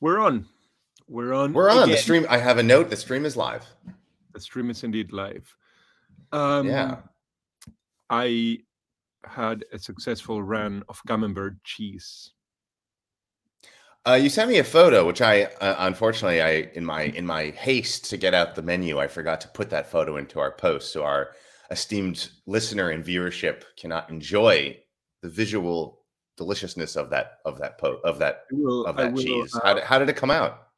We're on. We're on. We're on the stream. I have a note. The stream is live. The stream is indeed live. Um, Yeah. I had a successful run of camembert cheese. Uh, you sent me a photo, which I uh, unfortunately I in my in my haste to get out the menu, I forgot to put that photo into our post, so our esteemed listener and viewership cannot enjoy the visual deliciousness of that of that po- of that will, of that will, cheese. uh, How did, how did it come out?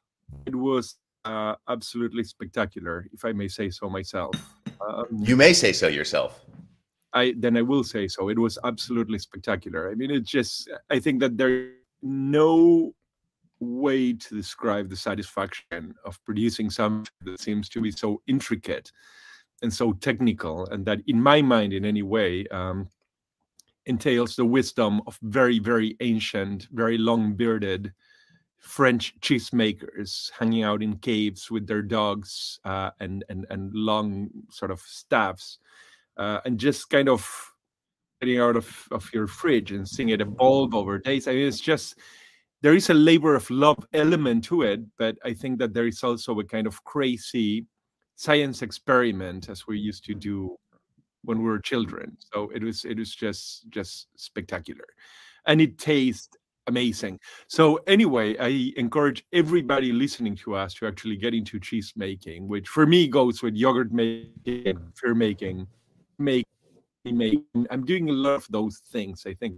it was uh, absolutely spectacular, if I may say so myself. Um, You may say so yourself. I then I will say so. It was absolutely spectacular. I mean, it just I think that there's no way to describe the satisfaction of producing something that seems to be so intricate and so technical, and that in my mind, in any way, um, entails the wisdom of very, very ancient, very long bearded French cheesemakers hanging out in caves with their dogs uh, and and and long sort of staffs uh, and just kind of getting out of, of your fridge and seeing it evolve over days. I mean, it's just there is a labor of love element to it, but I think that there is also a kind of crazy science experiment as we used to do when we were children. So it was it was just just spectacular, and it tastes amazing. So anyway, I encourage everybody listening to us to actually get into cheese making, which for me goes with yogurt making, beer making, make make. I'm doing a lot of those things. I think.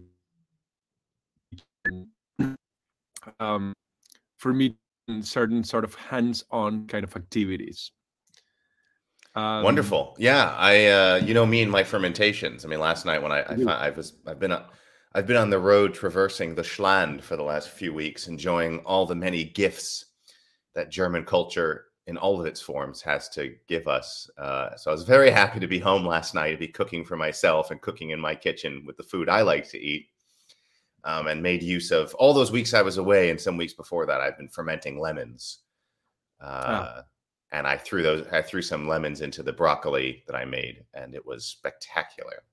Um, for me, certain sort of hands-on kind of activities. Um, Wonderful. Yeah, I uh, you know me and my fermentations. I mean, last night when I I, do. I was I've been on I've been on the road traversing the Schland for the last few weeks, enjoying all the many gifts that German culture in all of its forms has to give us. Uh, so I was very happy to be home last night, to be cooking for myself and cooking in my kitchen with the food I like to eat. Um, and made use of all those weeks I was away, and some weeks before that, I've been fermenting lemons. Uh, and I threw those. I threw some lemons into the broccoli that I made, and it was spectacular.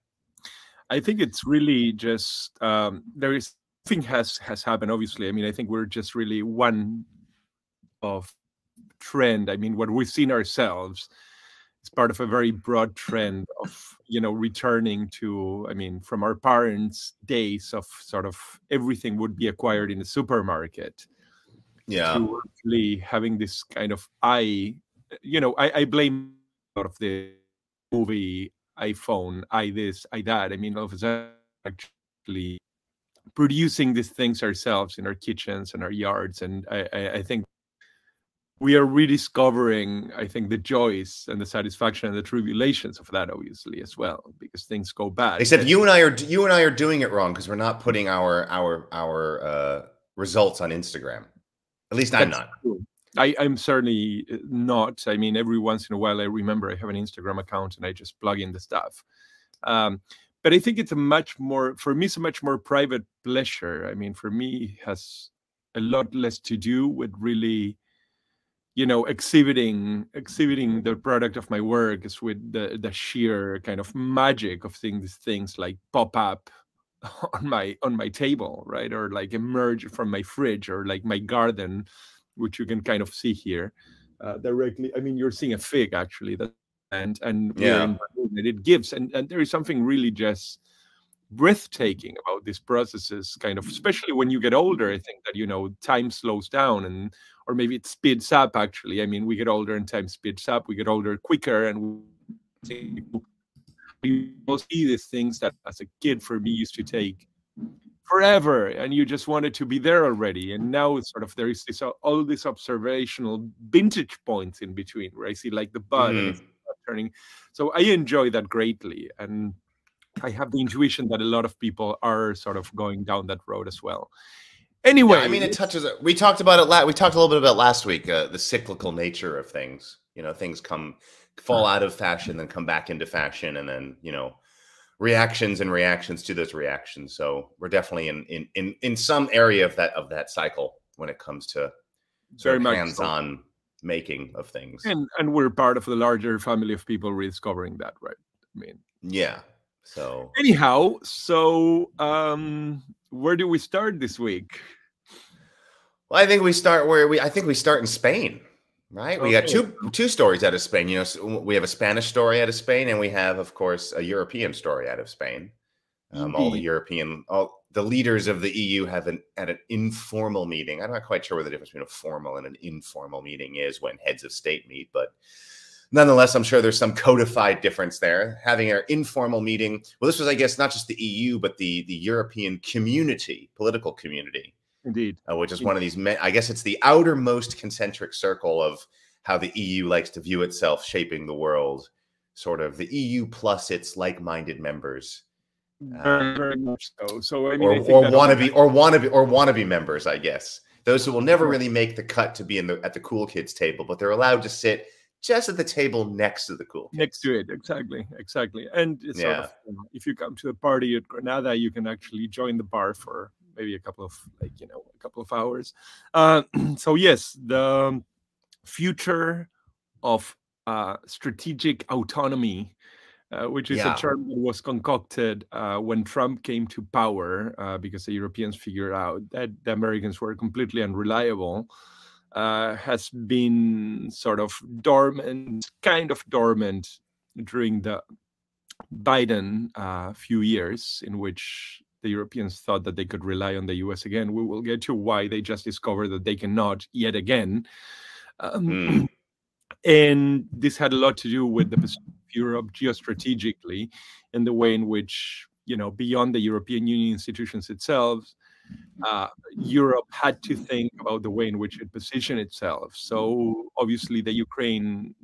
I think it's really just um, there is thing has has happened. Obviously, I mean, I think we're just really one of trend. I mean, what we've seen ourselves is part of a very broad trend of you know returning to. I mean, from our parents' days of sort of everything would be acquired in the supermarket Yeah, to actually having this kind of I, you know, I, I blame a of the movie iPhone, I this, I that. I mean, all of a sudden, actually producing these things ourselves in our kitchens and our yards, and I, I, I think we are rediscovering, I think, the joys and the satisfaction and the tribulations of that, obviously, as well, because things go bad. except you and I are you and I are doing it wrong because we're not putting our our our uh, results on Instagram. At least I'm not. true. I, I'm certainly uh, not. I mean, every once in a while, I remember I have an Instagram account and I just plug in the stuff. Um, but I think it's a much more, for me, it's a much more private pleasure. I mean, for me, has a lot less to do with really, you know, exhibiting exhibiting the product of my work is with the the sheer kind of magic of seeing these things like pop up on my on my table right or like emerge from my fridge or like my garden which you can kind of see here uh, directly i mean you're seeing a fig actually that and and Yeah. it gives and and there is something really just breathtaking about these processes kind of especially when you get older i think that you know time slows down and or maybe it speeds up actually i mean we get older and time speeds up we get older quicker and we see these things that as a kid for me used to take forever and you just wanted to be there already and now it's sort of there is this uh, all these observational vintage points in between where i see like the bud mm-hmm. and it's turning so i enjoy that greatly and i have the intuition that a lot of people are sort of going down that road as well anyway Yeah, I mean, it touches. Uh, we talked about it. last we talked a little bit about last week uh, the cyclical nature of things. You know, things come fall out of fashion, then come back into fashion, and then you know, reactions and reactions to those reactions. So we're definitely in in in in some area of that of that cycle when it comes to Very much so. hands-on making of things. and and we're part of the larger family of people rediscovering that right i mean Yeah. So anyhow so um where do we start this week Well, I think we start where we. I think we start in Spain, right? We got two two stories out of Spain. You know, we have a Spanish story out of Spain, and we have, of course, a European story out of Spain. Um, all the European, all the leaders of the EU have an at an informal meeting. I'm not quite sure what the difference between a formal and an informal meeting is when heads of state meet, but nonetheless, I'm sure there's some codified difference there. Having an informal meeting. Well, this was, I guess, not just the EU, but the the European community, political community. Indeed, uh, which is one of these. I guess it's the outermost concentric circle of how the EU likes to view itself, shaping the world. Sort of the EU plus its like-minded members very, very much so. So I mean, or, I or wannabe, or wannabe, or wannabe members, I guess. Those who will never really make the cut to be in the at the cool kids table, but they're allowed to sit just at the table next to the cool kids. next to it exactly exactly and yeah. Sort of, you know, if you come to a party at granada you can actually join the bar for maybe a couple of like you know a couple of hours uh, so yes the future of uh, strategic autonomy uh, which is yeah. a term that was concocted uh, when Trump came to power uh, because the Europeans figured out that the Americans were completely unreliable, uh, has been sort of dormant, kind of dormant during the Biden uh, few years in which the Europeans thought that they could rely on the US again. We will get to why they just discovered that they cannot yet again. Um, mm. And this had a lot to do with the Europe geostrategically and the way in which, you know, beyond the European Union institutions itself, uh, Europe had to think about the way in which it positioned itself. So obviously, the Ukraine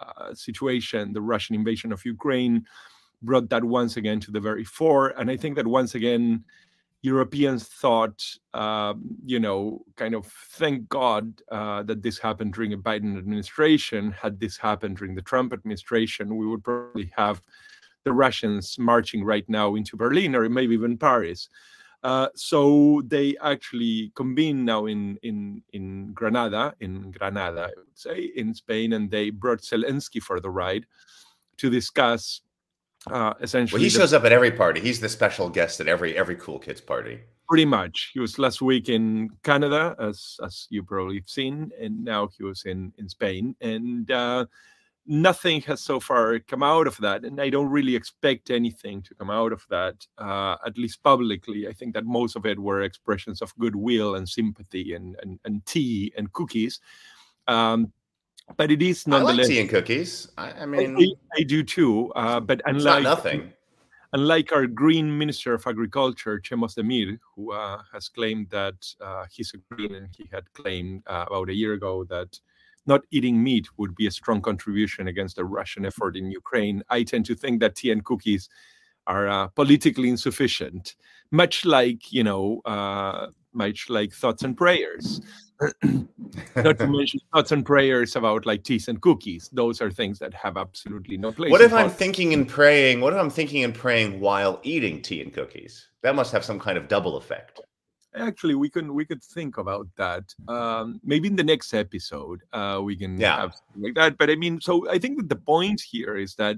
uh, situation, the Russian invasion of Ukraine, brought that once again to the very fore. And I think that once again, Europeans thought, uh, you know, kind of thank God uh, that this happened during a Biden administration. Had this happened during the Trump administration, we would probably have the Russians marching right now into Berlin or maybe even Paris. Uh, so they actually convened now in in in Granada, in Granada, I would say, in Spain, and they brought Zelensky for the ride to discuss uh, essentially. Well, he shows up at every party. He's the special guest at every every cool kids party. Pretty much. He was last week in Canada, as as you probably have seen, and now he was in in Spain, and uh, nothing has so far come out of that. And I don't really expect anything to come out of that, uh, at least publicly. I think that most of it were expressions of goodwill and sympathy and and, and tea and cookies. Um, but it is nonetheless. I like tea and cookies. I, I mean, I, I, do too. Uh, but unlike nothing, unlike our Green Minister of Agriculture, Cem Özdemir, who uh, has claimed that uh, he's a green, and he had claimed uh, about a year ago that not eating meat would be a strong contribution against the Russian effort in Ukraine. I tend to think that tea and cookies are uh, politically insufficient, much like you know, uh, much like thoughts and prayers. Not to mention thoughts and prayers about like teas and cookies. Those are things that have absolutely no place. What if I'm thinking and praying? What if I'm thinking and praying while eating tea and cookies? That must have some kind of double effect. Actually, we can we could think about that. Um, maybe in the next episode, uh, we can yeah. have something like that. But I mean, so I think that the point here is that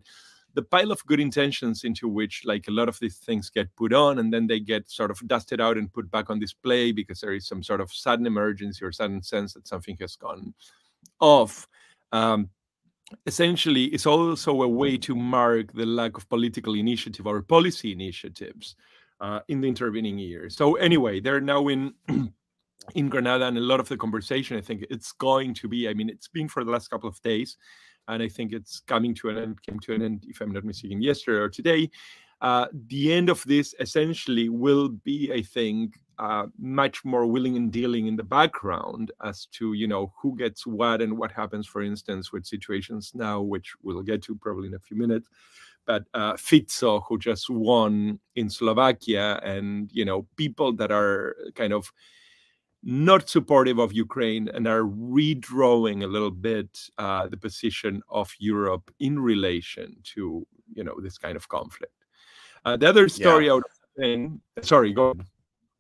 the pile of good intentions into which like a lot of these things get put on and then they get sort of dusted out and put back on display because there is some sort of sudden emergency or sudden sense that something has gone off. Um, essentially is also a way to mark the lack of political initiative or policy initiatives uh, in the intervening years so anyway they're now in in granada and a lot of the conversation i think it's going to be i mean it's been for the last couple of days and I think it's coming to an end, came to an end, if I'm not mistaken, yesterday or today. Uh, the end of this essentially will be, I think, uh, much more willing and dealing in the background as to you know who gets what and what happens, for instance, with situations now, which we'll get to probably in a few minutes. But uh, Fico, who just won in Slovakia, and you know people that are kind of not supportive of Ukraine and are redrawing a little bit uh, the position of Europe in relation to you know this kind of conflict. Uh, the other story yeah. out Spain, sorry, go. On,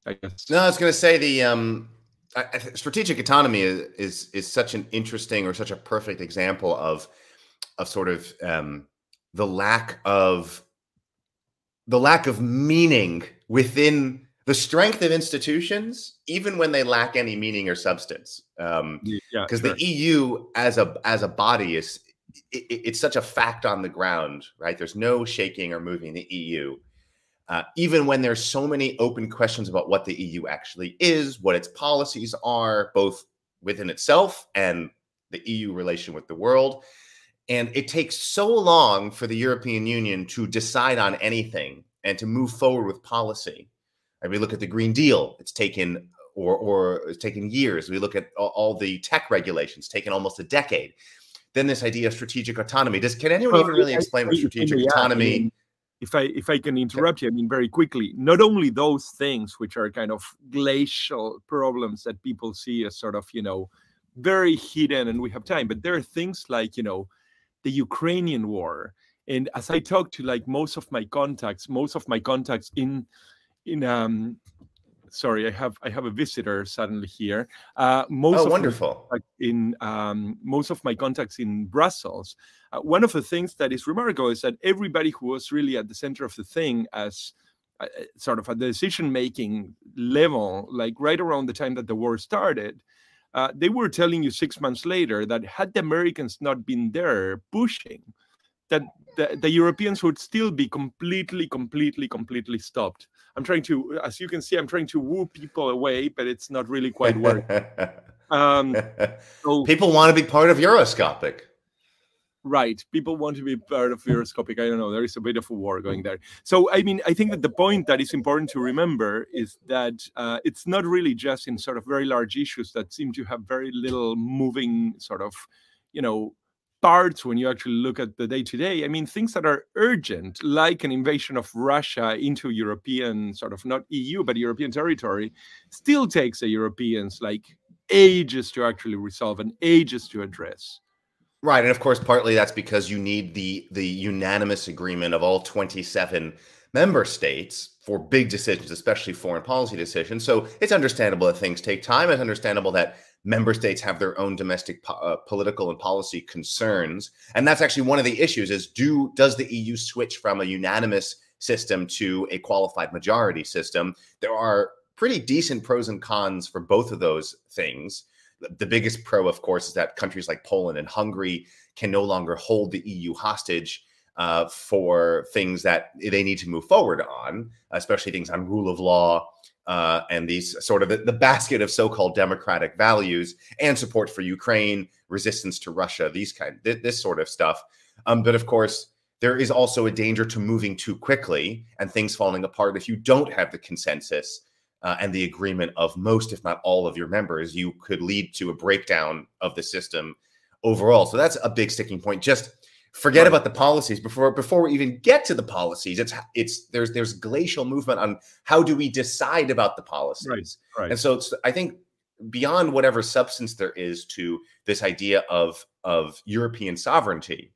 I guess. No, I was going to say the um, strategic autonomy is, is is such an interesting or such a perfect example of of sort of um, the lack of the lack of meaning within the strength of institutions, even when they lack any meaning or substance. Um, yeah, because sure. the EU as a as a body is it, it's such a fact on the ground, right? There's no shaking or moving the EU. Uh, even when there's so many open questions about what the EU actually is, what its policies are, both within itself and the EU relation with the world. And it takes so long for the European Union to decide on anything and to move forward with policy. And we look at the Green Deal; it's taken or or it's taken years. We look at all, all the tech regulations; taken almost a decade. Then this idea of strategic autonomy. Does can anyone Well, even really I- explain I- what strategic may add, I autonomy? mean, if I if I can interrupt you, I mean very quickly. Not only those things which are kind of glacial problems that people see as sort of you know very hidden, and we have time, but there are things like you know the Ukrainian war. And as I talk to like most of my contacts, most of my contacts in in um sorry, I have I have a visitor suddenly here. Uh most Oh, wonderful. in um, most of my contacts in Brussels, uh, one of the things that is remarkable is that everybody who was really at the center of the thing as uh, uh, sort of at the decision making level, like right around the time that the war started, uh, they were telling you six months later that had the Americans not been there pushing, that the, the Europeans would still be completely, completely, completely stopped. I'm trying to, as you can see, I'm trying to woo people away, but it's not really quite working. Um, so People want to be part of Euroscopic. Right. People want to be part of Euroscopic. I don't know. There is a bit of a war going there. So, I mean, I think that the point that is important to remember is that uh, it's not really just in sort of very large issues that seem to have very little moving sort of, you know, parts when you actually look at the day to day. I mean, things that are urgent, like an invasion of Russia into European sort of not EU, but European territory, still takes the Europeans like ages to actually resolve and ages to address. Right, and of course, partly that's because you need the the unanimous agreement of all 27 member states for big decisions, especially foreign policy decisions. So it's understandable that things take time. It's understandable that member states have their own domestic po- uh, political and policy concerns, and that's actually one of the issues: is do does the EU switch from a unanimous system to a qualified majority system? There are pretty decent pros and cons for both of those things. The- biggest pro, of course, is that countries like Poland and Hungary can no longer hold the EU hostage uh, for things that they need to move forward on, especially things on rule of law uh, and these sort of the, the basket of so-called democratic values and support for Ukraine, resistance to Russia, these kind, th- this sort of stuff. Um, but of course, there is also a danger to moving too quickly and things falling apart if you don't have the consensus uh, and the agreement of most, if not all, of your members. You could lead to a breakdown of the system overall. So that's a big sticking point. Just forget Right. about the policies before before we even get to the policies. It's it's there's there's glacial movement on how do we decide about the policies. Right. And so it's I think beyond whatever substance there is to this idea of of European sovereignty,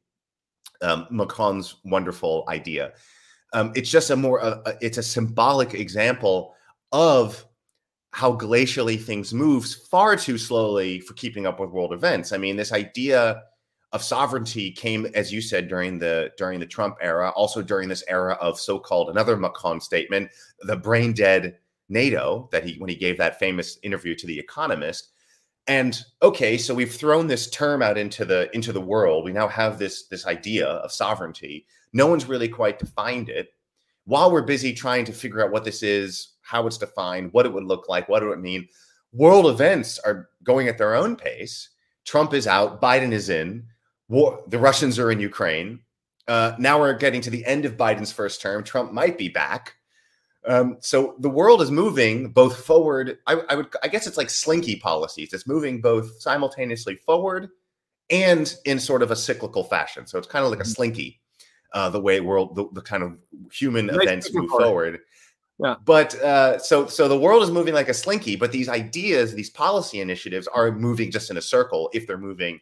um, Macron's wonderful idea. Um, it's just a more uh, it's a symbolic example of how glacially things moves far too slowly for keeping up with world events. I mean, this idea of sovereignty came, as you said, during the during the Trump era, also during this era of so-called another Macron statement, the brain dead NATO that he when he gave that famous interview to the Economist. And okay, so we've thrown this term out into the into the world. We now have this this idea of sovereignty. No one's really quite defined it. While we're busy trying to figure out what this is, how it's defined, what it would look like, what it would mean, world events are going at their own pace. Trump is out, Biden is in, war, the Russians are in Ukraine. Uh, now we're getting to the end of Biden's first term. Trump might be back. Um, so the world is moving both forward. I, I would, I guess it's like slinky policies. It's moving both simultaneously forward and in sort of a cyclical fashion. So it's kind of like a slinky, uh, the way world, the, the kind of human Nice events move forward. Yeah. But uh, so so the world is moving like a slinky, but these ideas, these policy initiatives are moving just in a circle if they're moving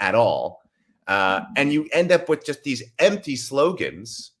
at all. Uh, and you end up with just these empty slogans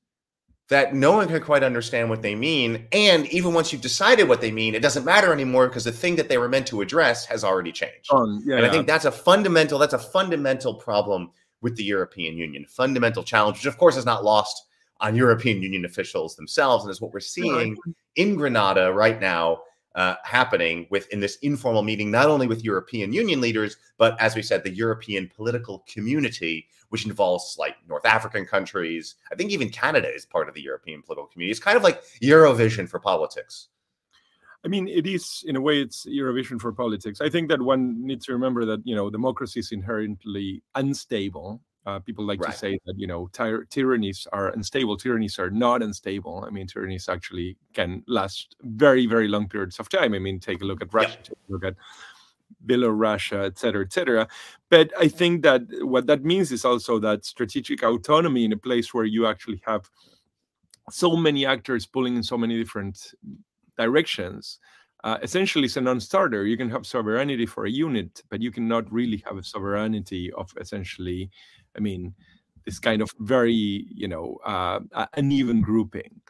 that no one can quite understand what they mean. And even once you've decided what they mean, it doesn't matter anymore because the thing that they were meant to address has already changed. On, yeah, and I think that's a fundamental that's a fundamental problem with the European Union, fundamental challenge, which of course is not lost on European Union officials themselves. And is what we're seeing in Granada right now uh, happening within this informal meeting, not only with European Union leaders, but as we said, the European political community, which involves like North African countries. I think even Canada is part of the European political community. It's kind of like Eurovision for politics. I mean, it is in a way it's Eurovision for politics. I think that one needs to remember that you know democracy is inherently unstable. Uh, people like right. to say that you know ty- tyrannies are unstable. Tyrannies are not unstable. I mean, tyrannies actually can last very, very long periods of time. I mean, take a look at Russia. Take a look at Belarusia, et cetera, et cetera. But I think that what that means is also that strategic autonomy in a place where you actually have so many actors pulling in so many different directions uh, essentially it's a non-starter. You can have sovereignty for a unit but you cannot really have a sovereignty of essentially i mean this kind of very you know uh, uneven grouping.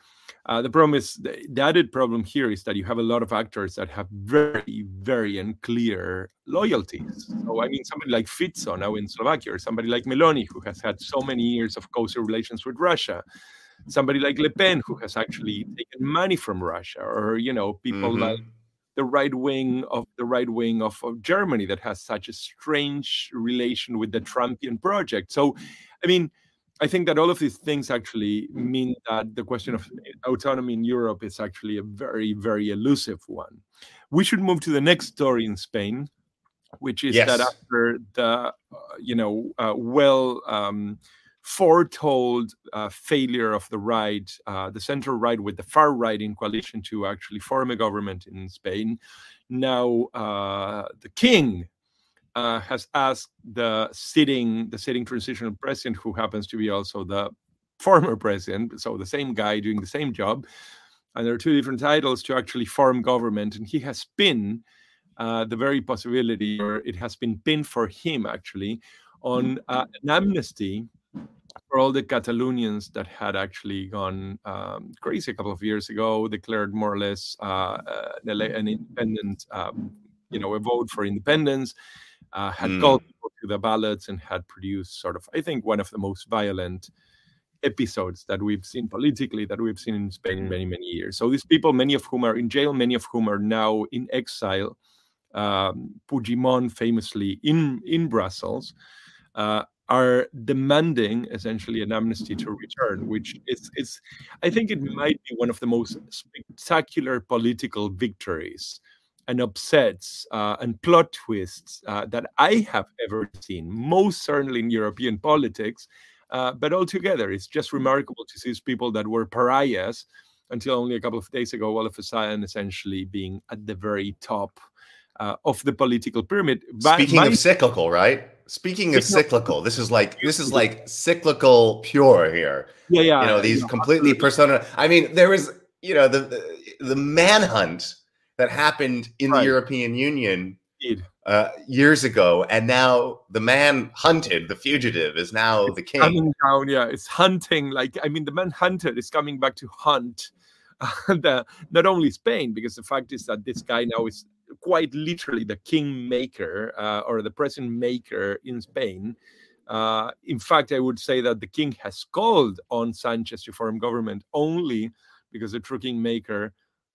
Uh, the problem is the, the, added problem here is that you have a lot of actors that have very very unclear loyalties. So i mean somebody like fico now in slovakia or somebody like meloni who has had so many years of cozy relations with russia. Somebody like Le Pen who has actually taken money from Russia, or you know people mm-hmm. like the right wing of the right wing of, of, Germany that has such a strange relation with the Trumpian project. So, I mean, I think that all of these things actually mean that the question of autonomy in Europe is actually a very, very elusive one. We should move to the next story in Spain, which is yes. that after the, uh, you know, uh, well. Um, foretold uh, failure of the right, uh, the center right with the far right in coalition to actually form a government in Spain. Now uh, the king uh, has asked the sitting the sitting transitional president, who happens to be also the former president, so the same guy doing the same job, and there are two different titles to actually form government, and he has pinned uh, the very possibility, or it has been pinned for him actually, on uh, an amnesty for all the Catalonians that had actually gone um, crazy a couple of years ago, declared more or less uh, uh an independent, um, you know, a vote for independence, uh, had mm. called people to the ballots and had produced sort of, I think, one of the most violent episodes that we've seen politically that we've seen in Spain in many, many years. So these people, many of whom are in jail, many of whom are now in exile. Um, Puigdemont famously in in Brussels. Uh, are demanding essentially an amnesty to return, which is, is I think it might be one of the most spectacular political victories and upsets uh, and plot twists uh, that I have ever seen, most certainly in European politics. Uh, but altogether, it's just remarkable to see people that were pariahs until only a couple of days ago, all of a sudden, essentially being at the very top uh, of the political pyramid. Speaking my, of cyclical, right? Speaking of cyclical, this is like this is like cyclical pure here. Yeah, yeah. You know these completely persona. I mean, there was you know the the, the manhunt that happened in right. the European Union uh, years ago, and now the man hunted, the fugitive, is now it's the king. Coming down, yeah, it's hunting. Like I mean, the man hunted is coming back to hunt. the, not only Spain, because the fact is that this guy now is quite literally the kingmaker uh, or the present maker in Spain. Uh, in fact, I would say that the king has called on Sanchez to form government only because the true kingmaker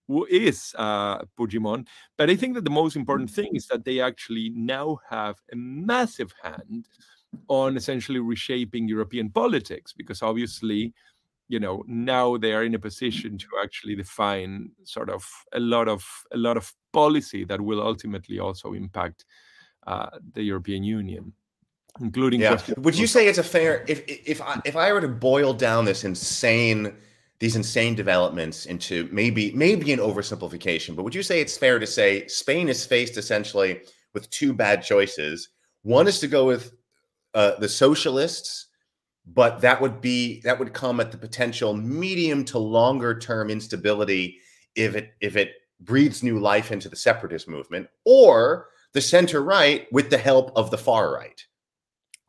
who is uh, Puigdemont. But I think that the most important thing is that they actually now have a massive hand on essentially reshaping European politics because obviously you know now they are in a position to actually define sort of a lot of a lot of policy that will ultimately also impact uh, the European Union, including. Yeah. Would you say it's a fair if if I, if I were to boil down this insane these insane developments into maybe maybe an oversimplification, but would you say it's fair to say Spain is faced essentially with two bad choices? One is to go with uh, the socialists but that would be that would come at the potential medium to longer term instability if it if it breathes new life into the separatist movement or the center right with the help of the far right.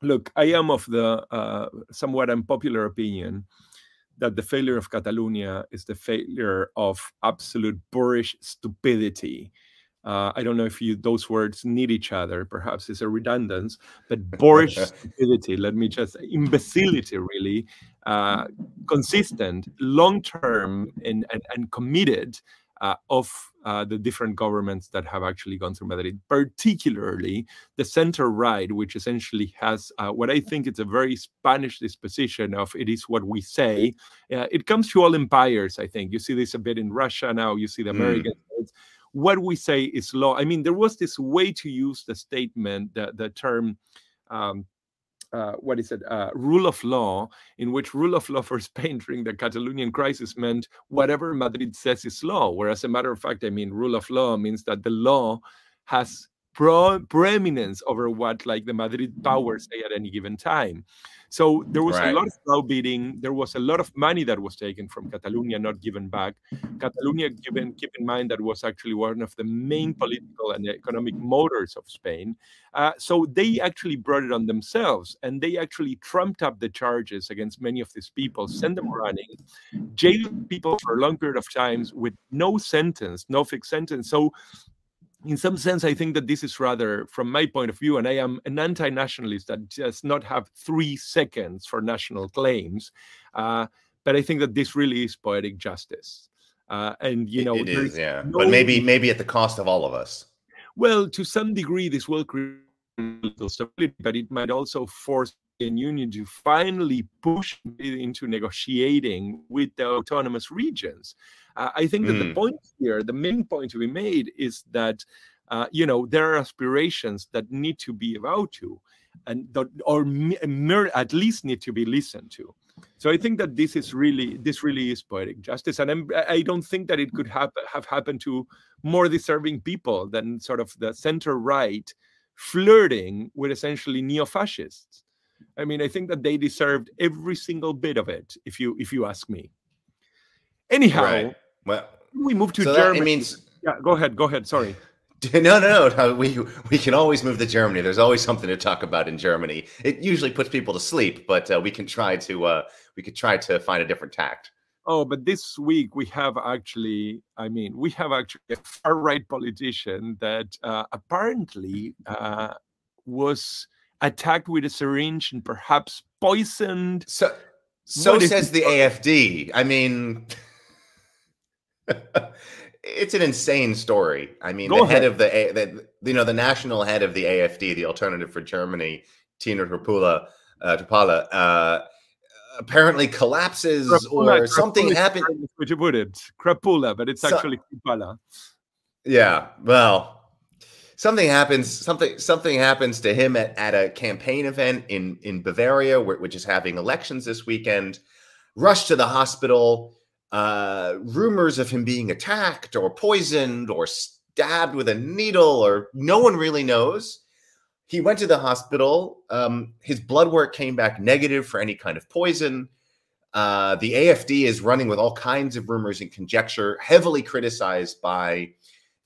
Look i am of the uh, somewhat unpopular opinion that the failure of catalonia is the failure of absolute boorish stupidity Uh, I don't know if you those words need each other. Perhaps it's a redundance, but boorish stupidity. Let me just imbecility, really, uh, consistent, long term, and, and and committed uh, of uh, the different governments that have actually gone through Madrid, particularly the center right, which essentially has uh, what I think is a very Spanish disposition of it is what we say. Uh, it comes to all empires, I think. You see this a bit in Russia now, you see the American mm. What we say is law. I mean, there was this way to use the statement, the, the term. Um, uh, what is it, uh, rule of law, in which rule of law for Spain during the Catalonian crisis meant whatever Madrid says is law. Whereas, a matter of fact, I mean, rule of law means that the law has pro- preeminence over what like the Madrid mm-hmm. powers say at any given time. So there was right. a lot of browbeating. There was a lot of money that was taken from Catalonia, not given back. Catalonia, given mm-hmm. keep in mind that was actually one of the main mm-hmm. political and economic motors of Spain. Uh, so they actually brought it on themselves, and they actually trumped up the charges against many of these people, sent them running, jailed people for a long period of times with no sentence, no fixed sentence. So in some sense, I think that this is rather, from my point of view, and I am an anti nationalist that does not have three seconds for national claims. Uh, but I think that this really is poetic justice. Uh, and, you know, it is, yeah. No but maybe, maybe at the cost of all of us. Well, to some degree, this will create stability, but it might also force Union to finally push into negotiating with the autonomous regions. Uh, I think that mm. the point here, the main point to be made is that, uh, you know, there are aspirations that need to be avowed to, and that, or mer- at least need to be listened to. So I think that this is really this really is poetic justice, and I'm, I do not think that it could have have happened to more deserving people than sort of the center right flirting with essentially neo-fascists. I mean, I think that they deserved every single bit of it, if you if you ask me. Anyhow, right. Well, we move to so Germany. That, means yeah. Go ahead. Go ahead. Sorry. No, no, no. We we can always move to Germany. There's always something to talk about in Germany. It usually puts people to sleep, but uh, we can try to uh, we could try to find a different tact. Oh, but this week we have actually, I mean, we have actually a far right politician that uh, apparently uh, was attacked with a syringe and perhaps poisoned. So, so says the AFD. I mean. it's an insane story. I mean, Go the ahead. head of the, the, you know, the national head of the AFD, the Alternative for Germany, Tino Trapula, uh, Trapala, uh, apparently collapses Crapula, or something happened. Which you put it, Crapula, but it's so, actually Trapala. Yeah, well, something happens. Something something happens to him at, at a campaign event in in Bavaria, which is having elections this weekend. Rush to the hospital uh, rumors of him being attacked or poisoned or stabbed with a needle, or no one really knows. He went to the hospital. Um, his blood work came back negative for any kind of poison. Uh, the AFD is running with all kinds of rumors and conjecture, heavily criticized by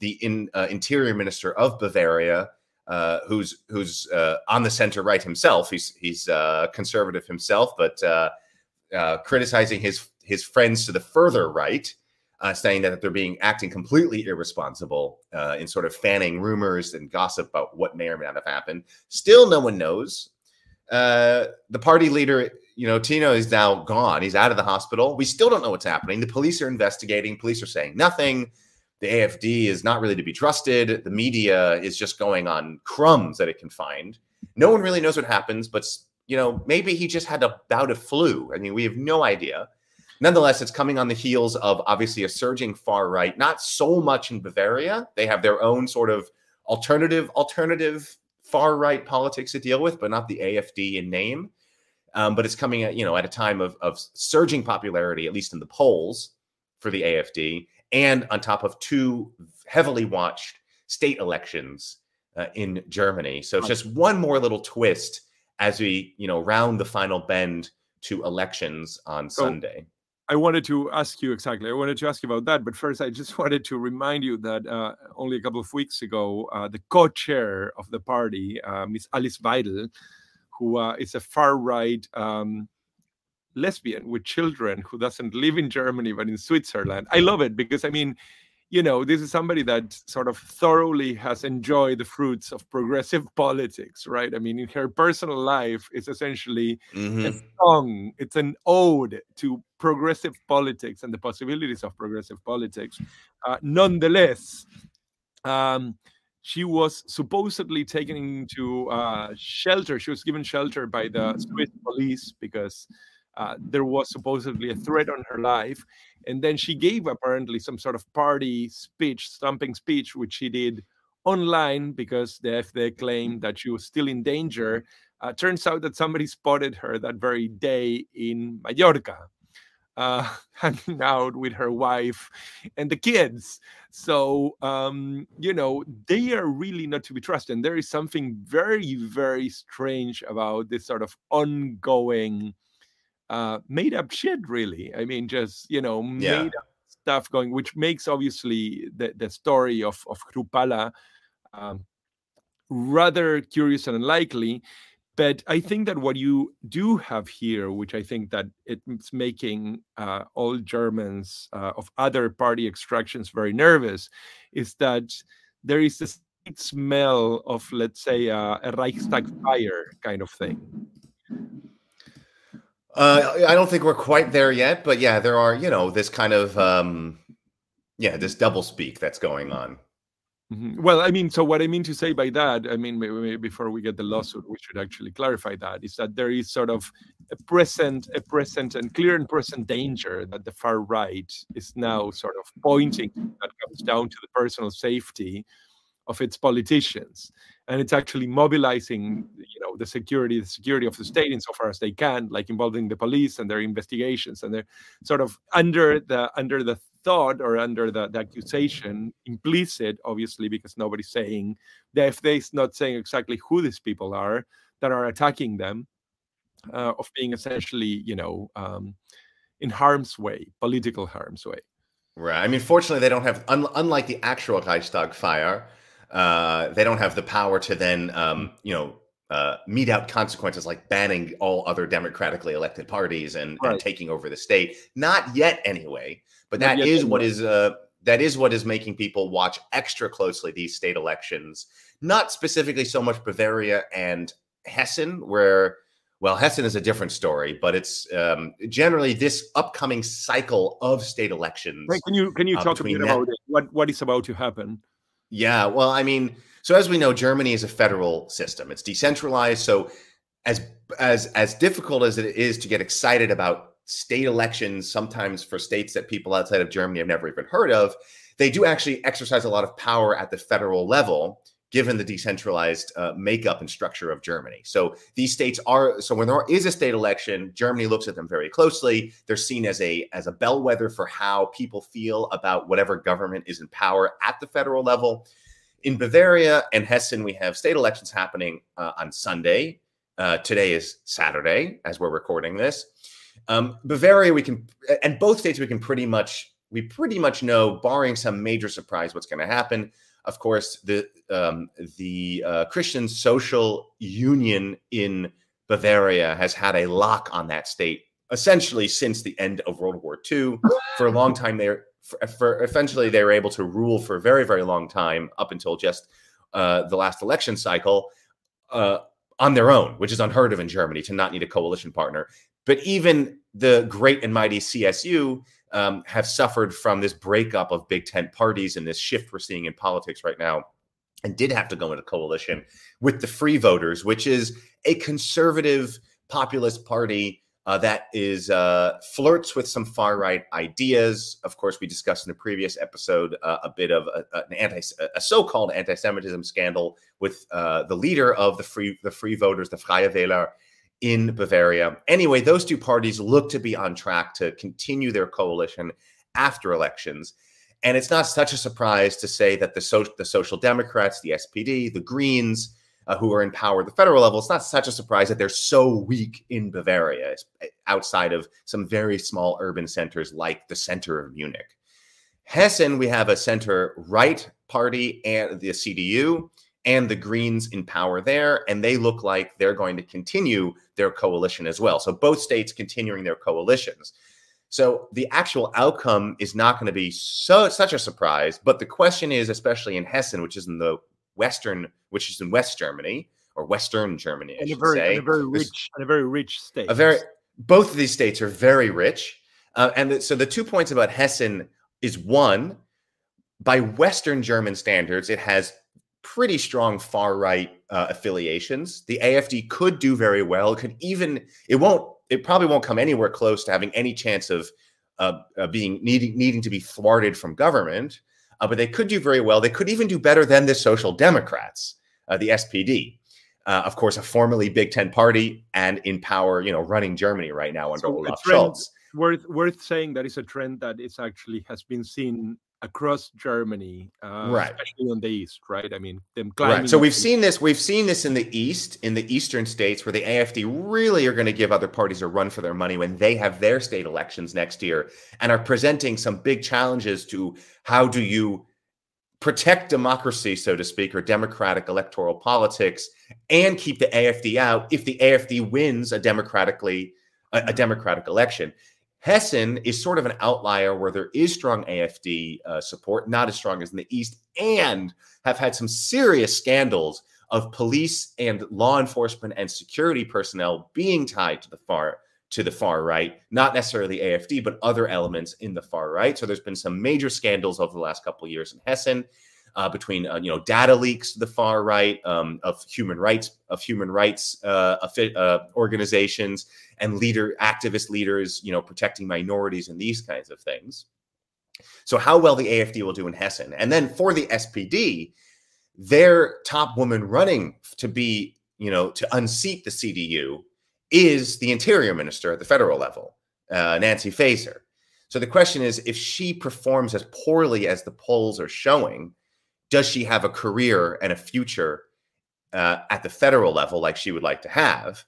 the in, uh, interior minister of Bavaria, uh, who's who's uh, on the center right himself. He's he's uh, conservative himself, but uh, uh, criticizing his his friends to the further right, saying that they're being acting completely irresponsible in sort of fanning rumors and gossip about what may or may not have happened. Still, no one knows. The party leader, you know, Tino is now gone. He's out of the hospital. We still don't know what's happening. The police are investigating. Police are saying nothing. The AFD is not really to be trusted. The media is just going on crumbs that it can find. No one really knows what happens, but you know, maybe he just had a bout of flu. I mean, we have no idea nonetheless, it's coming on the heels of obviously a surging far right, not so much in Bavaria. They have their own sort of alternative, alternative far right politics to deal with, but not the AFD in name. Um, but it's coming at you know at a time of, of surging popularity, at least in the polls, for the AFD, and on top of two heavily watched state elections uh, in Germany. So it's just one more little twist as we you know round the final bend to elections on so, Sunday. I wanted to ask you exactly. I wanted to ask you about that, but first, I just wanted to remind you that uh, only a couple of weeks ago, uh, the co-chair of the party, uh, Miss Alice Weidel, who uh, is a far-right um, lesbian with children who doesn't live in Germany but in Switzerland. I love it because I mean, you know, this is somebody that sort of thoroughly has enjoyed the fruits of progressive politics, right? I mean, in her personal life, it's essentially mm-hmm. a song, it's an ode to progressive politics and the possibilities of progressive politics. Uh, nonetheless, um, she was supposedly taken into uh, shelter. She was given shelter by the Swiss police because uh, there was supposedly a threat on her life. And then she gave apparently some sort of party speech, stumping speech, which she did online because the FDA claimed that she was still in danger. Uh, turns out that somebody spotted her that very day in Mallorca, uh, hanging out with her wife and the kids. So, um, you know, they are really not to be trusted. And there is something very, very strange about this sort of ongoing uh, made up shit, really. I mean, just you know, yeah. made up stuff going, which makes obviously the, the story of of Chrupalla um, rather curious and unlikely. But I think that what you do have here, which I think that it's making uh, all Germans uh, of other party extractions very nervous, is that there is this smell of, let's say, uh, a Reichstag fire kind of thing. Uh, I don't think we're quite there yet, but yeah, there are, you know, this kind of, um, yeah, this double speak that's going on. Mm-hmm. Well, I mean, so what I mean to say by that, I mean, maybe, maybe before we get the lawsuit, we should actually clarify that is that there is sort of a present, a present and clear and present danger that the far right is now sort of pointing that comes down to the personal safety of its politicians and it's actually mobilizing you know the security the security of the state insofar as they can like involving the police and their investigations and they're sort of under the under the thought or under the, the accusation implicit obviously because nobody's saying the fda is not saying exactly who these people are that are attacking them uh, of being essentially you know um, in harm's way political harm's way. Right. I mean fortunately they don't have un- unlike the actual reichstag fire uh, they don't have the power to then, um, you know, uh, mete out consequences like banning all other democratically elected parties and, right. and taking over the state. Not yet, anyway. But Not that is what is uh, that is what is making people watch extra closely these state elections. Not specifically so much Bavaria and Hessen, where well, Hessen is a different story, but it's um, generally this upcoming cycle of state elections. Right. Can you can you uh, talk a bit about it? What what is about to happen? Yeah, well, I mean, so as we know, Germany is a federal system. It's decentralized. So as as as difficult as it is to get excited about state elections, sometimes for states that people outside of Germany have never even heard of, they do actually exercise a lot of power at the federal level given the decentralized uh, makeup and structure of Germany. So these states are so when there is a state election, Germany looks at them very closely. They're seen as a as a bellwether for how people feel about whatever government is in power at the federal level. In Bavaria and Hessen, we have state elections happening uh, on Sunday. Uh, today is Saturday as we're recording this. Um, Bavaria, we can, and both states, we can pretty much we pretty much know, barring some major surprise, what's going to happen of course, the um, the uh, Christian Social Union in Bavaria has had a lock on that state essentially since the end of World War II. For a long time, they're for, for eventually they were able to rule for a very very long time up until just uh, the last election cycle uh, on their own, which is unheard of in Germany to not need a coalition partner. But even the great and mighty CSU um, have suffered from this breakup of big tent parties and this shift we're seeing in politics right now and did have to go into coalition with the free voters which is a conservative populist party uh, that is uh, flirts with some far right ideas. Of course, we discussed in the previous episode uh, a bit of a, an anti, a so-called anti-Semitism scandal with uh, the leader of the free the free voters, the Freie Wähler, in Bavaria. Anyway, those two parties look to be on track to continue their coalition after elections. And it's not such a surprise to say that the, so- the Social Democrats, the SPD, the Greens, uh, who are in power at the federal level, it's not such a surprise that they're so weak in Bavaria, outside of some very small urban centers like the center of Munich. Hessen, we have a center right party and the CDU, and the Greens in power there, and they look like they're going to continue their coalition as well. So both states continuing their coalitions. So the actual outcome is not going to be so such a surprise. But the question is, especially in Hessen, which is in the western, which is in West Germany or Western Germany, I and a should very, say, and a very rich, and a very rich state. a very both of these states are very rich, uh, and the, so the two points about Hessen is one, by Western German standards, it has pretty strong far right uh, affiliations. The AFD could do very well. It could even it won't it probably won't come anywhere close to having any chance of uh, uh, being needing needing to be thwarted from government. Uh, but they could do very well. They could even do better than the Social Democrats, uh, the SPD. Uh, of course, a formerly Big Tent party and in power, you know, running Germany right now under So Olaf trend- Scholz. worth worth saying that is a trend that is actually has been seen across Germany, uh, Right. especially on the east, right? I mean, them climbing. Right. So we've seen this. We've seen this in the East, in the eastern states, where the AFD really are going to give other parties a run for their money when they have their state elections next year, and are presenting some big challenges to how do you protect democracy, so to speak, or democratic electoral politics, and keep the AFD out if the AFD wins a democratically a, a democratic election. Hessen is sort of an outlier where there is strong AFD uh, support, not as strong as in the East, and have had some serious scandals of police and law enforcement and security personnel being tied to the far to the far right, not necessarily AFD, but other elements in the far right. So there's been some major scandals over the last couple years in Hessen. Uh, between uh, you know data leaks to the far right um, of human rights of human rights uh, uh, organizations and leader activist leaders you know protecting minorities and these kinds of things. So how well the afd will do in hessen. And then for the spd their top woman running to be you know to unseat the cdu is the interior minister at the federal level uh, nancy faeser. So the question is if she performs as poorly as the polls are showing does she have a career and a future uh, at the federal level like she would like to have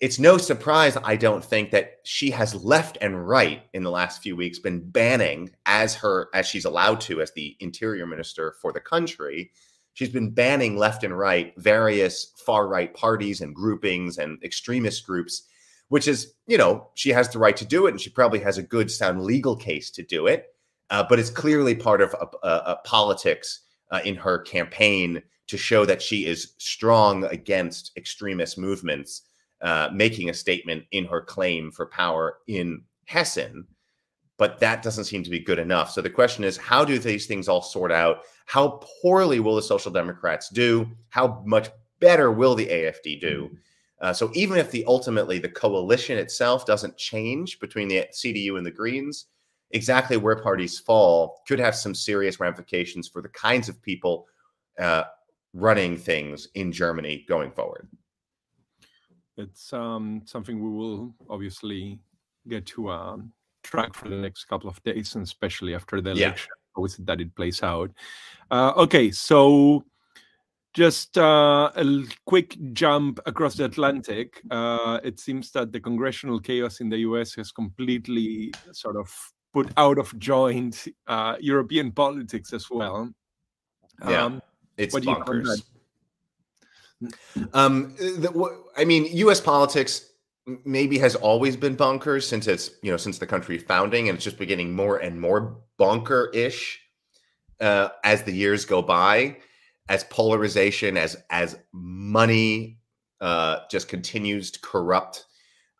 it's no surprise, I don't think, that she has left and right in the last few weeks been banning, as her as she's allowed to as the interior minister for the country, she's been banning left and right various far right parties and groupings and extremist groups, which is, you know, she has the right to do it, and she probably has a good sound legal case to do it. Uh, but it's clearly part of a, a, a politics uh, in her campaign to show that she is strong against extremist movements uh, making a statement in her claim for power in Hessen, but that doesn't seem to be good enough. So the question is, how do these things all sort out? How poorly will the Social Democrats do? How much better will the AFD do? Uh, so even if the ultimately the coalition itself doesn't change between the CDU and the Greens, exactly where parties fall could have some serious ramifications for the kinds of people uh, running things in Germany going forward. it's um, something we will obviously get to um, track for the next couple of days, and especially after the Yeah. election, how is it that it plays out? Uh, okay, so just uh, a quick jump across the Atlantic. Uh, it seems that the congressional chaos in the US has completely sort of put out of joint uh, European politics as well. Yeah. Um, It's What do you bonkers. Um, the, wh- I mean, U.S. politics maybe has always been bonkers since it's you know since the country founding, and it's just been getting more and more bonker-ish uh, as the years go by, as polarization, as as money uh, just continues to corrupt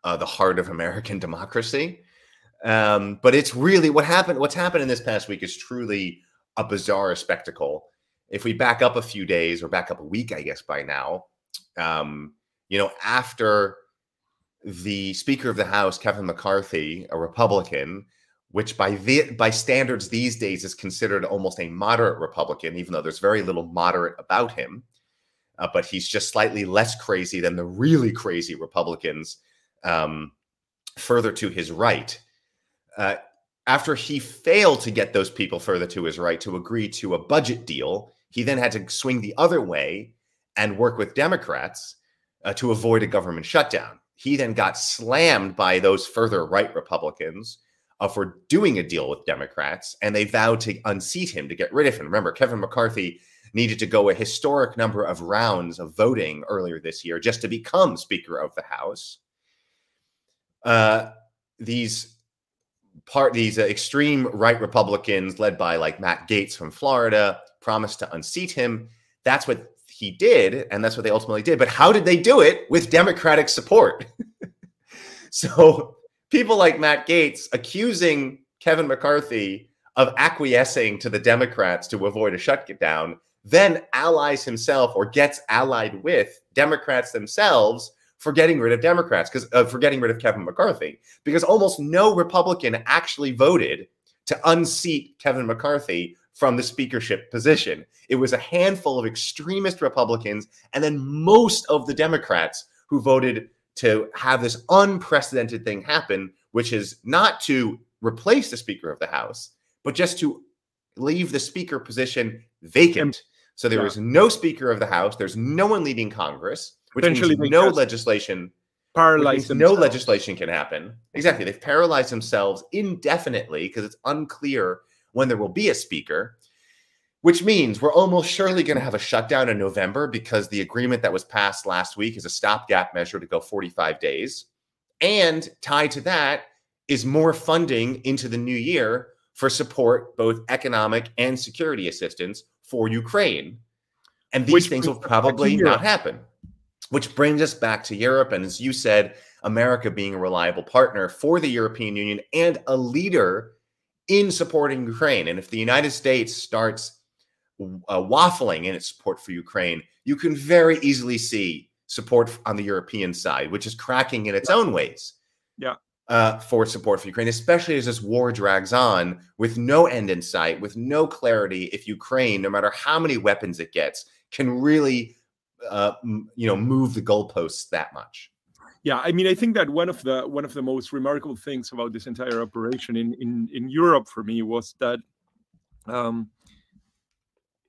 uh, the heart of American democracy. Um, but it's really what happened. What's happened in this past week is truly a bizarre spectacle if we back up a few days or back up a week, I guess by now, um, you know, after the Speaker of the House, Kevin McCarthy, a Republican, which by the by standards these days is considered almost a moderate Republican, even though there's very little moderate about him. Uh, but he's just slightly less crazy than the really crazy Republicans um, further to his right. Uh, after he failed to get those people further to his right to agree to a budget deal, he then had to swing the other way and work with Democrats uh, to avoid a government shutdown. He then got slammed by those further right Republicans uh, for doing a deal with Democrats, and they vowed to unseat him to get rid of him. Remember, Kevin McCarthy needed to go a historic number of rounds of voting earlier this year just to become Speaker of the House. Uh, these part these uh, extreme right Republicans led by like Matt Gaetz from Florida promised to unseat him. That's what he did, and that's what they ultimately did. But how did they do it with Democratic support? so people like Matt Gaetz accusing Kevin McCarthy of acquiescing to the Democrats to avoid a shutdown, then allies himself or gets allied with Democrats themselves for getting rid of Democrats because uh, for getting rid of Kevin McCarthy because almost no Republican actually voted to unseat Kevin McCarthy from the speakership position. It was a handful of extremist Republicans and then most of the Democrats who voted to have this unprecedented thing happen, which is not to replace the Speaker of the House, but just to leave the Speaker position vacant. So there yeah. is no Speaker of the House. There's no one leading Congress which means no legislation paralyzed no legislation can happen. Exactly. They've paralyzed themselves indefinitely because it's unclear when there will be a speaker, which means we're almost surely going to have a shutdown in November because the agreement that was passed last week is a stopgap measure to go 45 days. And tied to that is more funding into the new year for support, both economic and security assistance for Ukraine. And these which things will probably not happen. Which brings us back to Europe. And as you said, America being a reliable partner for the European Union and a leader in supporting Ukraine. And if the United States starts uh, waffling in its support for Ukraine, you can very easily see support on the European side, which is cracking in its own ways. Yeah. Uh, for support for Ukraine, especially as this war drags on with no end in sight, with no clarity if Ukraine, no matter how many weapons it gets, can really uh, you know move the goalposts that much. Yeah, I mean, I think that one of the one of the most remarkable things about this entire operation in in in Europe for me was that um,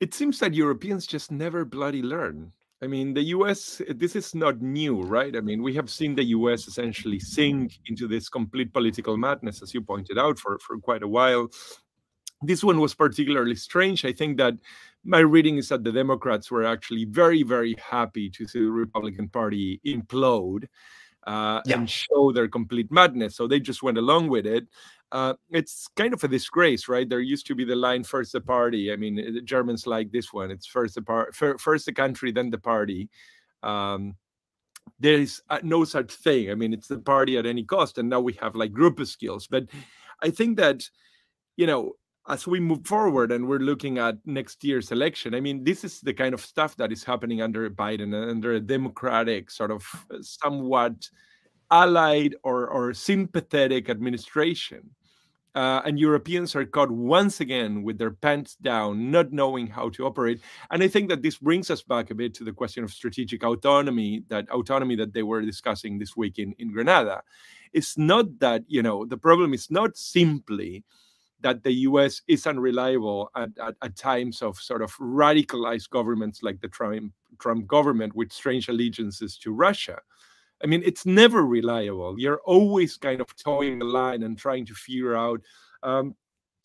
it seems that Europeans just never bloody learn. I mean, the US, this is not new, right? I mean, we have seen the US essentially sink into this complete political madness, as you pointed out, for, for quite a while. This one was particularly strange. I think that my reading is that the Democrats were actually very, very happy to see the Republican Party implode uh, yeah. and show their complete madness. So they just went along with it. Uh, it's kind of a disgrace, right? There used to be the line "first the party." I mean, the Germans like this one. It's first the part, first the country, then the party. Um, there is uh, no such thing. I mean, it's the party at any cost. And now we have like group skills. But I think that, you know, as we move forward and we're looking at next year's election, I mean, this is the kind of stuff that is happening under Biden, and under a democratic, sort of uh, somewhat allied or, or sympathetic administration. Uh, and Europeans are caught once again with their pants down, not knowing how to operate. And I think that this brings us back a bit to the question of strategic autonomy, that autonomy that they were discussing this week in, in Granada. It's not that, you know, the problem is not simply that the US is unreliable at, at, at, times of sort of radicalized governments like the Trump, Trump government with strange allegiances to Russia. I mean, it's never reliable. You're always kind of toeing the line and trying to figure out. Um,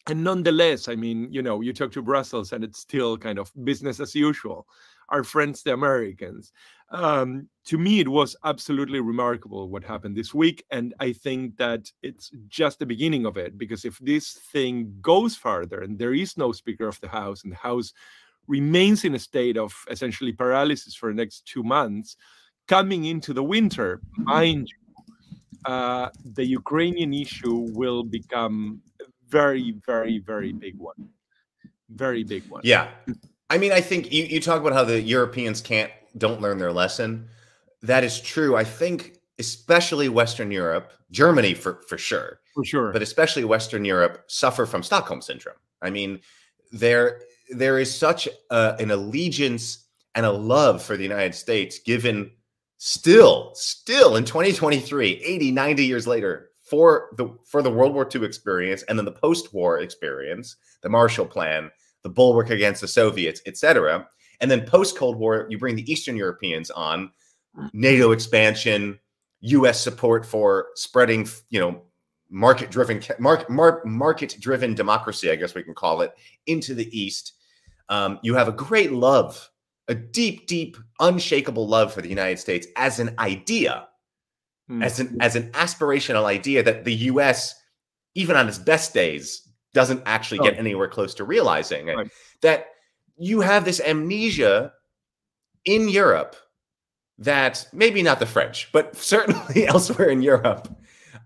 and nonetheless, I mean, you know, you talk to Brussels and it's still kind of business as usual. Our friends, the Americans. Um, to me, it was absolutely remarkable what happened this week. And I think that it's just the beginning of it, because if this thing goes further and there is no Speaker of the House and the House remains in a state of essentially paralysis for the next two months, coming into the winter, mind you, uh, the Ukrainian issue will become a very, very, very big one. Very big one. Yeah. I mean, I think you, you talk about how the Europeans can't don't learn their lesson. That is true. I think especially Western Europe, Germany for for sure, for sure, but especially Western Europe suffer from Stockholm syndrome. I mean, there there is such a, an allegiance and a love for the United States given still still in 2023 80 90 years later for the for the world war ii experience and then the post-war experience the marshall plan the bulwark against the soviets etc and then post Cold War, you bring the Eastern Europeans on, NATO expansion, U.S. support for spreading, you know, market driven market market driven democracy, I guess we can call it, into the East. Um, you have a great love, a deep, deep, unshakable love for the United States as an idea, mm. as an as an aspirational idea that the U.S. even on its best days, doesn't actually get anywhere close to realizing right. that you have this amnesia in Europe that maybe not the French, but certainly elsewhere in Europe,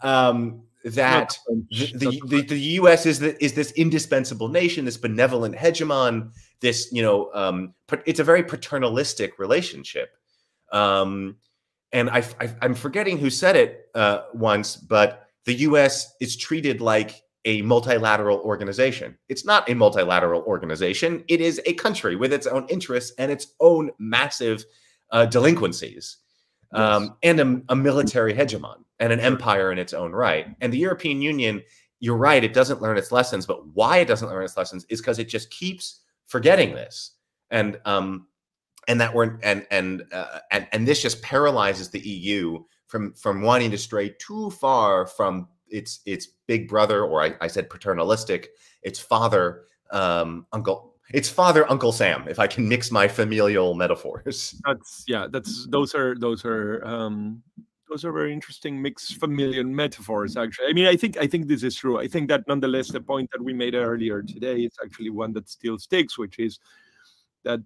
um, that the, the, the, the, U.S. is the, is this indispensable nation, this benevolent hegemon, this you know, um, it's a very paternalistic relationship. Um, and I, I, am forgetting who said it uh, once, but the U.S. is treated like a multilateral organization. It's not a multilateral organization. It is a country with its own interests and its own massive uh, delinquencies, yes. um, and a, a, military hegemon and an empire in its own right. And the European Union, you're right, it doesn't learn its lessons. But why it doesn't learn its lessons is because it just keeps forgetting this. And um, and that we're and and uh, and and this just paralyzes the EU from from wanting to stray too far from its its big brother, or I, I said paternalistic, its father, um, uncle, its father, Uncle Sam. If I can mix my familial metaphors. That's yeah. That's those are those are um, those are very interesting mixed familial metaphors. Actually, I mean, I think I think this is true. I think that nonetheless, the point that we made earlier today is actually one that still sticks, which is that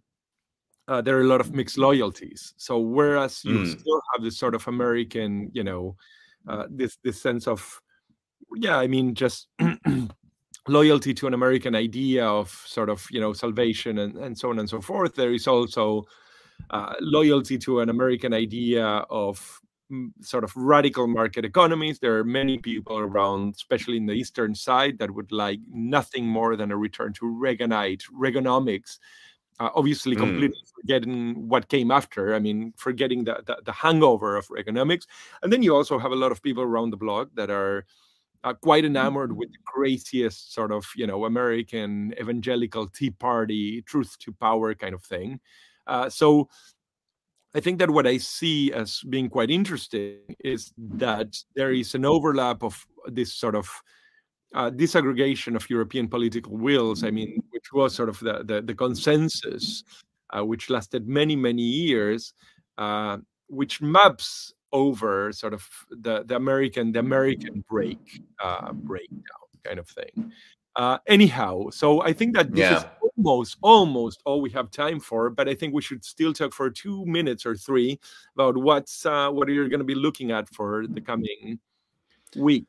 uh, there are a lot of mixed loyalties. So whereas you mm. still have this sort of American, you know, uh, this this sense of, yeah, I mean, just loyalty to an American idea of sort of you know salvation and, and so on and so forth. There is also uh, loyalty to an American idea of mm, sort of radical market economies. There are many people around, especially in the eastern side, that would like nothing more than a return to Reaganite Reaganomics uh, obviously, mm. completely forgetting what came after. I mean, forgetting the, the, the hangover of economics. And then you also have a lot of people around the block that are uh, quite enamored with the craziest sort of, you know, American evangelical Tea Party, truth to power kind of thing. Uh, so I think that what I see as being quite interesting is that there is an overlap of this sort of uh, disaggregation of European political wills, I mean, which was sort of the, the, the consensus, uh, which lasted many, many years, uh, which maps over sort of the, the American, the American break, uh, breakdown kind of thing. Uh, anyhow, so I think that this yeah. is almost, almost all we have time for, but I think we should still talk for two minutes or three about what's, uh, what you're going to be looking at for the coming week.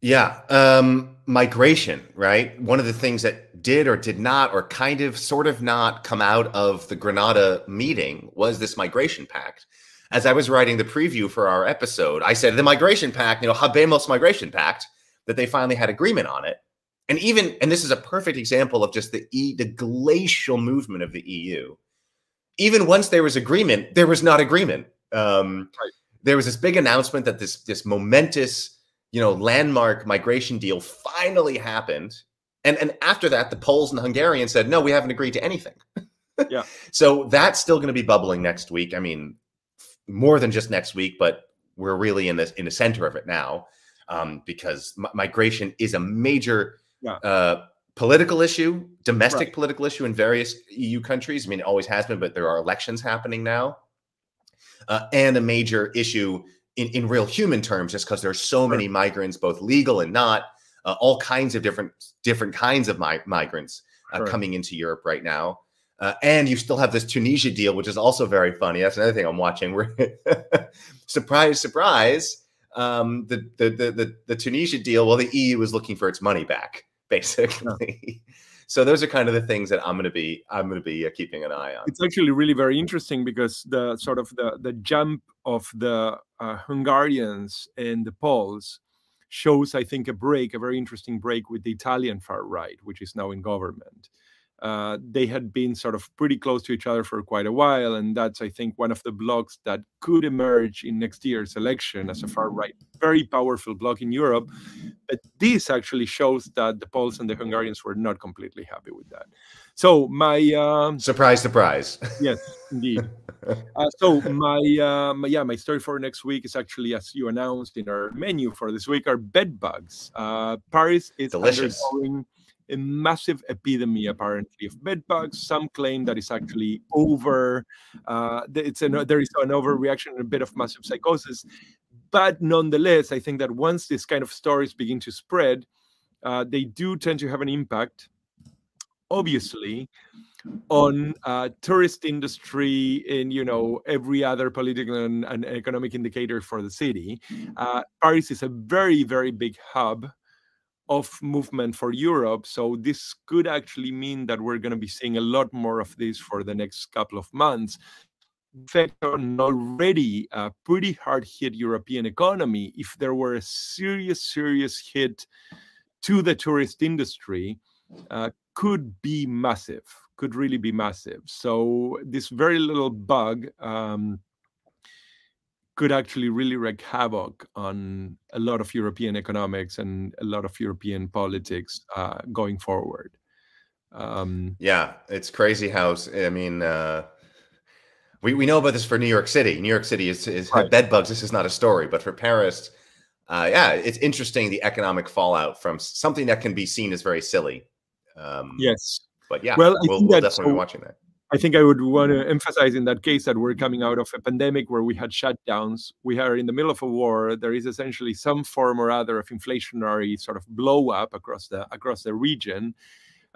Yeah. Um, migration, right? One of the things that did or did not, or kind of sort of not come out of the Granada meeting was this migration pact. As I was writing the preview for our episode, I said the migration pact, you know, Habemos migration pact, that they finally had agreement on it. And even, and this is a perfect example of just the e, the glacial movement of the EU. Even once there was agreement, there was not agreement. Um, right. There was this big announcement that this this momentous you know, landmark migration deal finally happened. And, and after that, the Poles and the Hungarians said, no, we haven't agreed to anything. yeah. So that's still going to be bubbling next week. I mean, more than just next week, but we're really in the in the center of it now um, because m- migration is a major yeah. uh, political issue, domestic right. political issue in various EU countries. I mean, it always has been, but there are elections happening now, uh, and a major issue in, in real human terms, just because there's so many migrants, both legal and not, uh, all kinds of different different kinds of mi- migrants uh, coming into Europe right now. Uh, and you still have this Tunisia deal, which is also very funny. That's another thing I'm watching. Surprise, surprise, um, the, the, the the the Tunisia deal. Well, the EU is looking for its money back, basically. So those are kind of the things that I'm going to be I'm going to be uh, keeping an eye on. It's actually really very interesting because the sort of the the jump of the uh, Hungarians and the Poles shows, I think, a break, a very interesting break with the Italian far right, which is now in government. Uh, they had been sort of pretty close to each other for quite a while, and that's, I think, one of the blocks that could emerge in next year's election as a far right, very powerful bloc in Europe. But this actually shows that the Poles and the Hungarians were not completely happy with that. So my um, surprise, surprise. Yes, indeed. uh, so my, uh, my, yeah, my story for next week is actually, as you announced in our menu for this week, are bed bugs. Uh, Paris is Delicious. undergoing a massive epidemic, apparently, of bed bugs. Some claim that it's actually over. Uh, it's an, there is an overreaction and a bit of massive psychosis but nonetheless, I think that once this kind of stories begin to spread, uh, they do tend to have an impact, obviously, on uh, tourist industry in you know every other political and, and economic indicator for the city. Uh, Paris is a very very big hub of movement for Europe, so this could actually mean that we're going to be seeing a lot more of this for the next couple of months. Fact on already a pretty hard hit European economy, if there were a serious, serious hit to the tourist industry, uh, could be massive, could really be massive. So this very little bug um, could actually really wreak havoc on a lot of European economics and a lot of European politics uh, going forward. Um, yeah, it's crazy how I mean. Uh we, we know about this for New York City. New York City is, is right. bed bugs. This is not a story, but for Paris, uh, yeah, it's interesting the economic fallout from something that can be seen as very silly. Um, yes, but yeah, well, we'll, we'll definitely so, be watching that. I think I would want to emphasize in that case that we're coming out of a pandemic where we had shutdowns. We are in the middle of a war. There is essentially some form or other of inflationary sort of blow up across the across the region.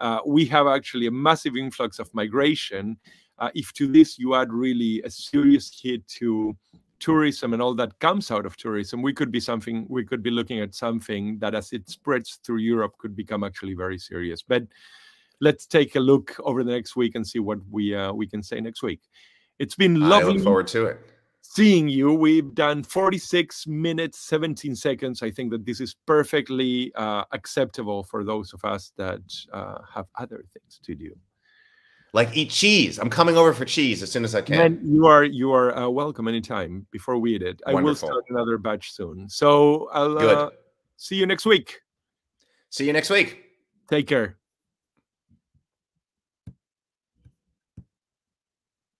Uh, we have actually a massive influx of migration uh, if to this you add really a serious hit to tourism and all that comes out of tourism, we could be something, we could be looking at something that as it spreads through Europe could become actually very serious. But let's take a look over the next week and see what we uh, we can say next week. It's been lovely. I look forward to it. Seeing you, we've done 46 minutes, 17 seconds. I think that this is perfectly uh, acceptable for those of us that uh, have other things to do like eat cheese. I'm coming over for cheese as soon as I can. And you are you are uh, welcome anytime. Before we eat it, I will start another batch soon. So I'll uh, see you next week. See you next week. Take care.